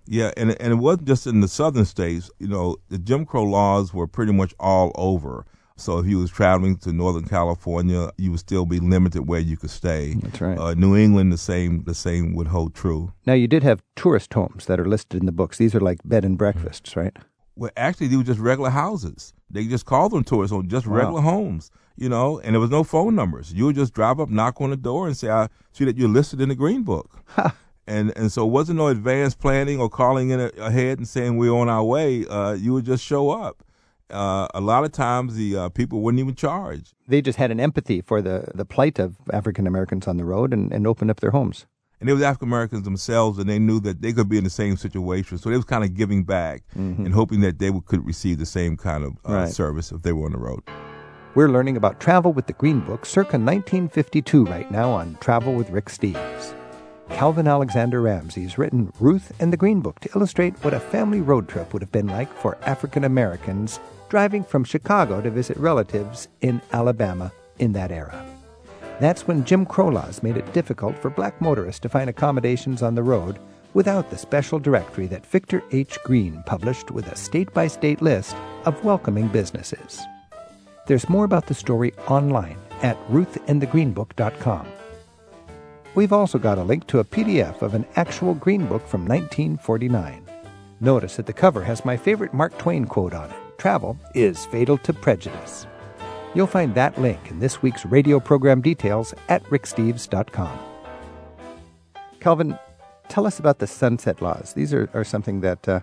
Yeah, and and it wasn't just in the southern states. You know, the Jim Crow laws were pretty much all over. So if you was traveling to Northern California, you would still be limited where you could stay. That's right. Uh, New England, the same the same would hold true. Now you did have tourist homes that are listed in the books. These are like bed and breakfasts, right? Well, actually, they were just regular houses. They just called them tourist homes, just wow. regular homes. You know, and there was no phone numbers. You would just drive up, knock on the door, and say, "I see that you're listed in the Green Book." and and so it wasn't no advanced planning or calling in ahead and saying we're on our way. Uh, you would just show up. Uh, a lot of times the uh, people wouldn't even charge. They just had an empathy for the, the plight of African Americans on the road and, and opened up their homes. And they was African Americans themselves, and they knew that they could be in the same situation. So they was kind of giving back mm-hmm. and hoping that they would, could receive the same kind of uh, right. service if they were on the road. We're learning about travel with the Green Book circa 1952 right now on Travel with Rick Steves. Calvin Alexander Ramsey has written Ruth and the Green Book to illustrate what a family road trip would have been like for African Americans driving from Chicago to visit relatives in Alabama in that era. That's when Jim Crow laws made it difficult for black motorists to find accommodations on the road without the special directory that Victor H. Green published with a state by state list of welcoming businesses. There's more about the story online at ruthandthegreenbook.com. We've also got a link to a PDF of an actual Green Book from 1949. Notice that the cover has my favorite Mark Twain quote on it Travel is fatal to prejudice. You'll find that link in this week's radio program details at ricksteves.com. Calvin, tell us about the sunset laws. These are, are something that uh,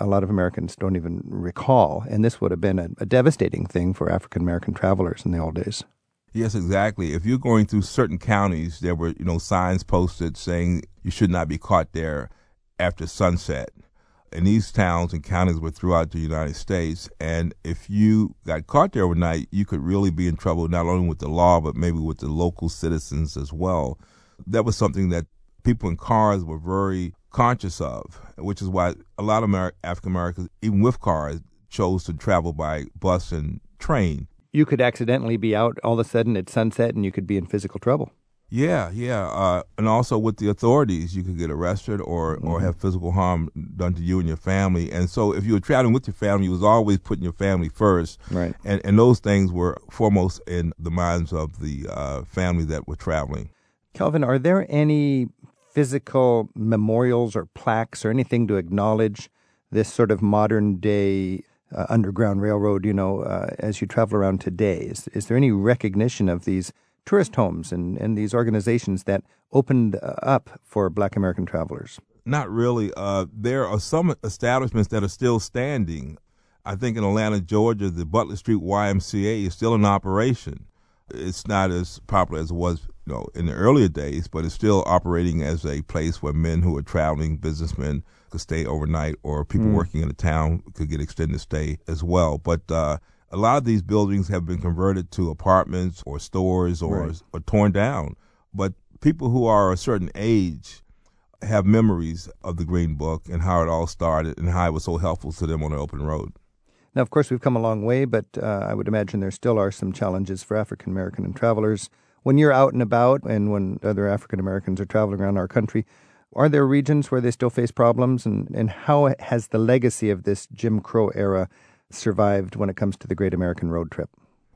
a lot of Americans don't even recall, and this would have been a, a devastating thing for African American travelers in the old days. Yes, exactly. If you're going through certain counties, there were you know signs posted saying you should not be caught there after sunset. And these towns and counties were throughout the United States. And if you got caught there overnight, you could really be in trouble not only with the law but maybe with the local citizens as well. That was something that people in cars were very conscious of, which is why a lot of Amer- African Americans, even with cars, chose to travel by bus and train you could accidentally be out all of a sudden at sunset and you could be in physical trouble. Yeah, yeah, uh, and also with the authorities, you could get arrested or mm-hmm. or have physical harm done to you and your family. And so, if you were traveling with your family, you was always putting your family first, right? And and those things were foremost in the minds of the uh, family that were traveling. Calvin, are there any physical memorials or plaques or anything to acknowledge this sort of modern day uh, Underground Railroad, you know, uh, as you travel around today? Is, is there any recognition of these tourist homes and, and these organizations that opened uh, up for black American travelers? Not really. Uh, there are some establishments that are still standing. I think in Atlanta, Georgia, the Butler Street YMCA is still in operation. It's not as popular as it was you know, in the earlier days, but it's still operating as a place where men who are traveling, businessmen, could stay overnight, or people mm. working in the town could get extended stay as well. But uh, a lot of these buildings have been converted to apartments or stores or, right. or torn down. But people who are a certain age have memories of the Green Book and how it all started and how it was so helpful to them on the open road. Now, of course, we've come a long way, but uh, I would imagine there still are some challenges for African American travelers. When you're out and about and when other African Americans are traveling around our country, Are there regions where they still face problems? And, and how has the legacy of this Jim Crow era survived when it comes to the Great American Road Trip?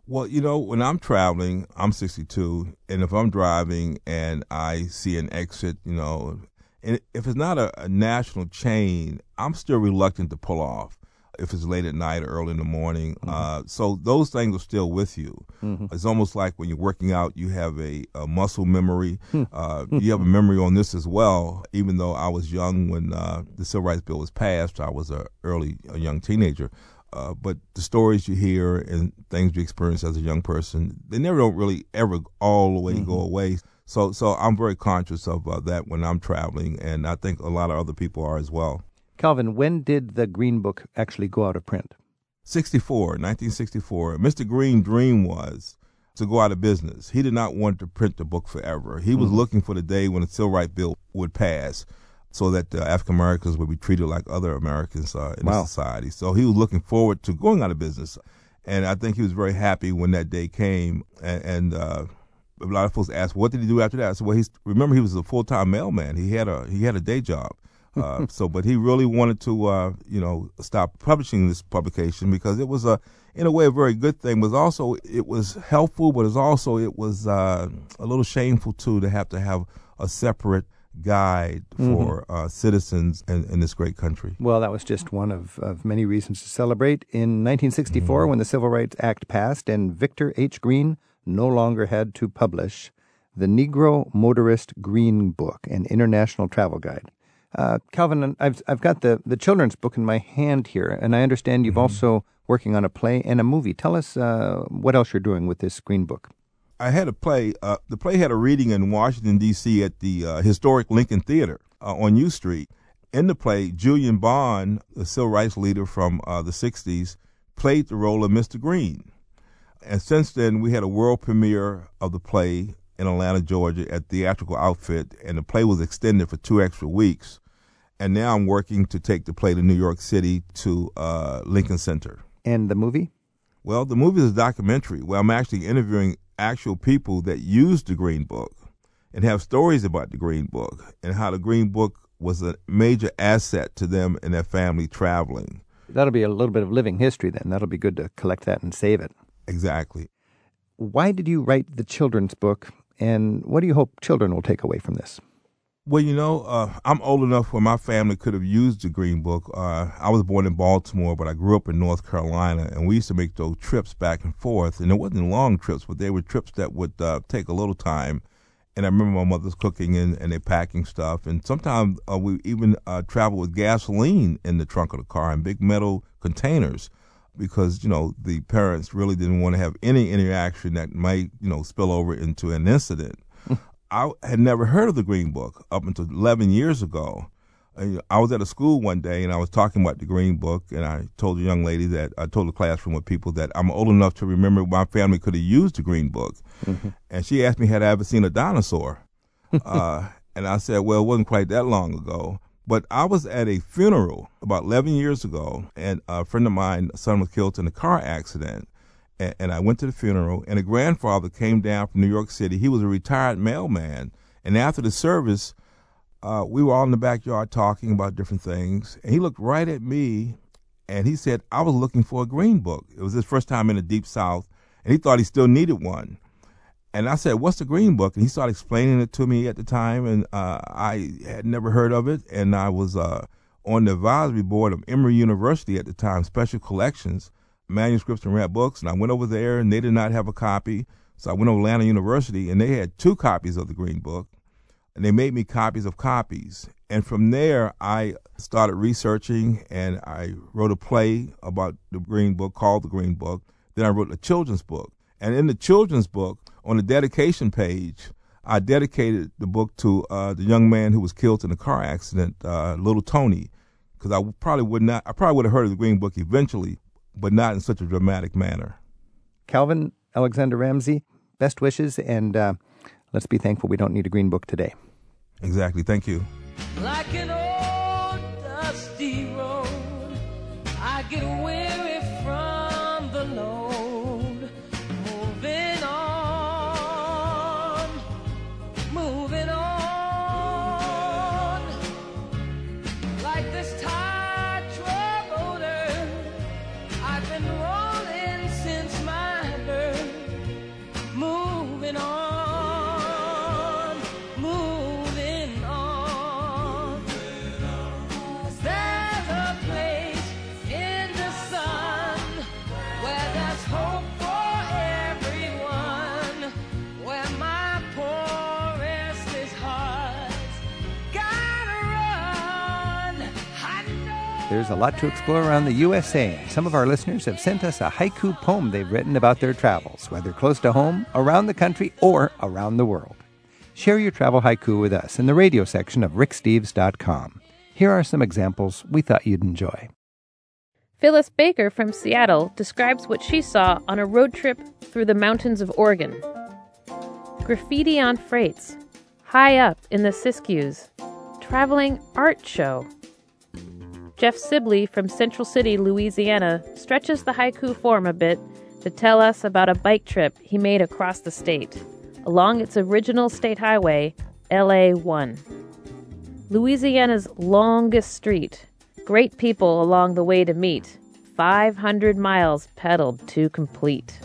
Well, you know, when I'm traveling, I'm 62, and if I'm driving and I see an exit, you know, and if it's not a, a national chain, I'm still reluctant to pull off if it's late at night or early in the morning. Mm-hmm. Uh, so those things are still with you. Mm-hmm. It's almost like when you're working out, you have a, a muscle memory. Hmm. uh, you have a memory on this as well. Even though I was young when uh, the Civil Rights Bill was passed, I was a early a young teenager. Uh, but the stories you hear and things you experience as a young person, they never don't really ever all the way mm-hmm. go away. So, so I'm very conscious of uh, that when I'm traveling, and I think a lot of other people are as well. Calvin, when did the Green Book actually go out of print? 64, 1964. Mr. Green's dream was to go out of business. He did not want to print the book forever. He was mm-hmm. looking for the day when the Civil Rights Bill would pass so that uh, African Americans would be treated like other Americans uh, in wow. society. So he was looking forward to going out of business. And I think he was very happy when that day came. And, and uh, a lot of folks asked, "What did he do after that?" I said, "Well, he's remember he was a full time mailman. He had a he had a day job, uh, so, but he really wanted to, uh, you know, stop publishing this publication because it was a, in a way, a very good thing. Was also it was helpful, but it also it was uh, a little shameful too to have to have a separate guide for mm-hmm. uh, citizens in, in, this great country. Well, that was just one of, of many reasons to celebrate. In 1964, mm-hmm. when the Civil Rights Act passed and Victor H. Green no longer had to publish the Negro Motorist Green Book, an international travel guide. Uh, Calvin, I've I've got the, the children's book in my hand here, and I understand you've mm-hmm. also working on a play and a movie. Tell us uh, what else you're doing with this Green Book. I had a play. Uh, the play had a reading in Washington D.C. at the uh, historic Lincoln Theater uh, on U Street. In the play, Julian Bond, the civil rights leader from uh, the '60s, played the role of Mr. Green. And since then, we had a world premiere of the play in Atlanta, Georgia, at Theatrical Outfit, and the play was extended for two extra weeks and now I'm working to take the play to New York City to uh, Lincoln Center. And the movie? Well, the movie is a documentary where I'm actually interviewing actual people that used the Green Book and have stories about the Green Book and how the Green Book was a major asset to them and their family traveling. That'll be a little bit of living history then. That'll be good to collect that and save it. Exactly. Why did you write the children's book, and what do you hope children will take away from this? Well, you know, uh, I'm old enough where my family could have used the Green Book. Uh, I was born in Baltimore, but I grew up in North Carolina, and we used to make those trips back and forth. And it wasn't long trips, but they were trips that would uh, take a little time. And I remember my mother's cooking and, and they packing stuff. And sometimes uh, we even uh, traveled with gasoline in the trunk of the car in big metal containers because, you know, the parents really didn't want to have any interaction that might, you know, spill over into an incident. I had never heard of the Green Book up until 11 years ago. I was at a school one day and I was talking about the Green Book, and I told a young lady that I told the classroom of people that I'm old enough to remember my family could have used the Green Book, mm-hmm. and she asked me had I ever seen a dinosaur, uh, and I said, well, it wasn't quite that long ago. But I was at a funeral about 11 years ago, and a friend of mine, son was killed in a car accident, and, and I went to the funeral, and a grandfather came down from New York City. He was a retired mailman, and after the service, uh, we were all in the backyard talking about different things, and he looked right at me, and he said, "I was looking for a green book. It was his first time in the deep south, and he thought he still needed one." And I said, "What's the green book?" And he started explaining it to me at the time, and uh, I had never heard of it, and I was uh, on the advisory board of Emory University at the time, Special Collections, manuscripts and rare books, and I went over there, and they did not have a copy. So I went to Atlanta University, and they had two copies of the Green Book, and they made me copies of copies. And from there, I started researching, and I wrote a play about the Green Book called The Green Book. Then I wrote a children's book, and in the children's book, on the dedication page, I dedicated the book to uh, the young man who was killed in a car accident, uh, little Tony, because I probably would not, I probably would have heard of the Green Book eventually, but not in such a dramatic manner. Calvin Alexander Ramsey, best wishes, and uh, let's be thankful we don't need a green book today. Exactly. Thank you. Like There's a lot to explore around the USA, and some of our listeners have sent us a haiku poem they've written about their travels, whether close to home, around the country, or around the world. Share your travel haiku with us in the radio section of ricksteves.com. Here are some examples we thought you'd enjoy. Phyllis Baker from Seattle describes what she saw on a road trip through the mountains of Oregon. Graffiti on freights, high up in the Siskiyous, traveling art show. Jeff Sibley from Central City, Louisiana, stretches the haiku form a bit to tell us about a bike trip he made across the state, along its original state highway, LA 1. Louisiana's longest street, Great people along the way to meet. 500 miles pedaled to complete.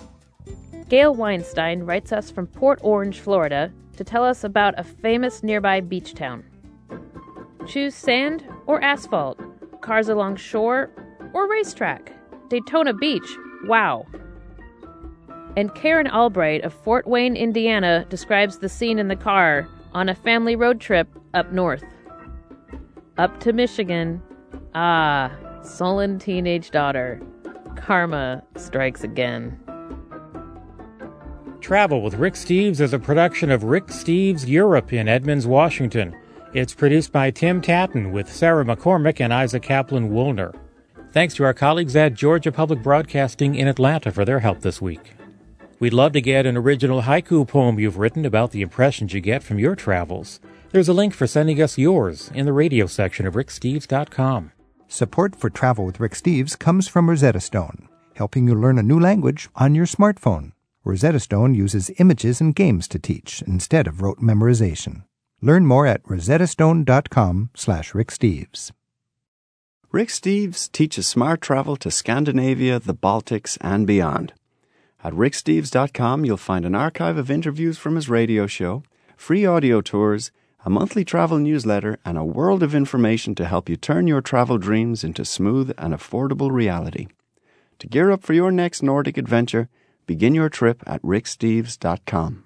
Gail Weinstein writes us from Port Orange, Florida, to tell us about a famous nearby beach town. Choose sand or asphalt, cars along shore or racetrack. Daytona Beach, wow. And Karen Albright of Fort Wayne, Indiana, describes the scene in the car on a family road trip up north. Up to Michigan, Ah, sullen teenage daughter. Karma strikes again. Travel with Rick Steves is a production of Rick Steves Europe in Edmonds, Washington. It's produced by Tim Tattan with Sarah McCormick and Isaac Kaplan Woolner. Thanks to our colleagues at Georgia Public Broadcasting in Atlanta for their help this week. We'd love to get an original haiku poem you've written about the impressions you get from your travels. There's a link for sending us yours in the radio section of ricksteves.com. Support for Travel with Rick Steves comes from Rosetta Stone, helping you learn a new language on your smartphone. Rosetta Stone uses images and games to teach instead of rote memorization. Learn more at rosettastone.com slash ricksteves. Rick Steves teaches smart travel to Scandinavia, the Baltics, and beyond. At ricksteves.com, you'll find an archive of interviews from his radio show, free audio tours, a monthly travel newsletter, and a world of information to help you turn your travel dreams into smooth and affordable reality. To gear up for your next Nordic adventure, begin your trip at ricksteves.com.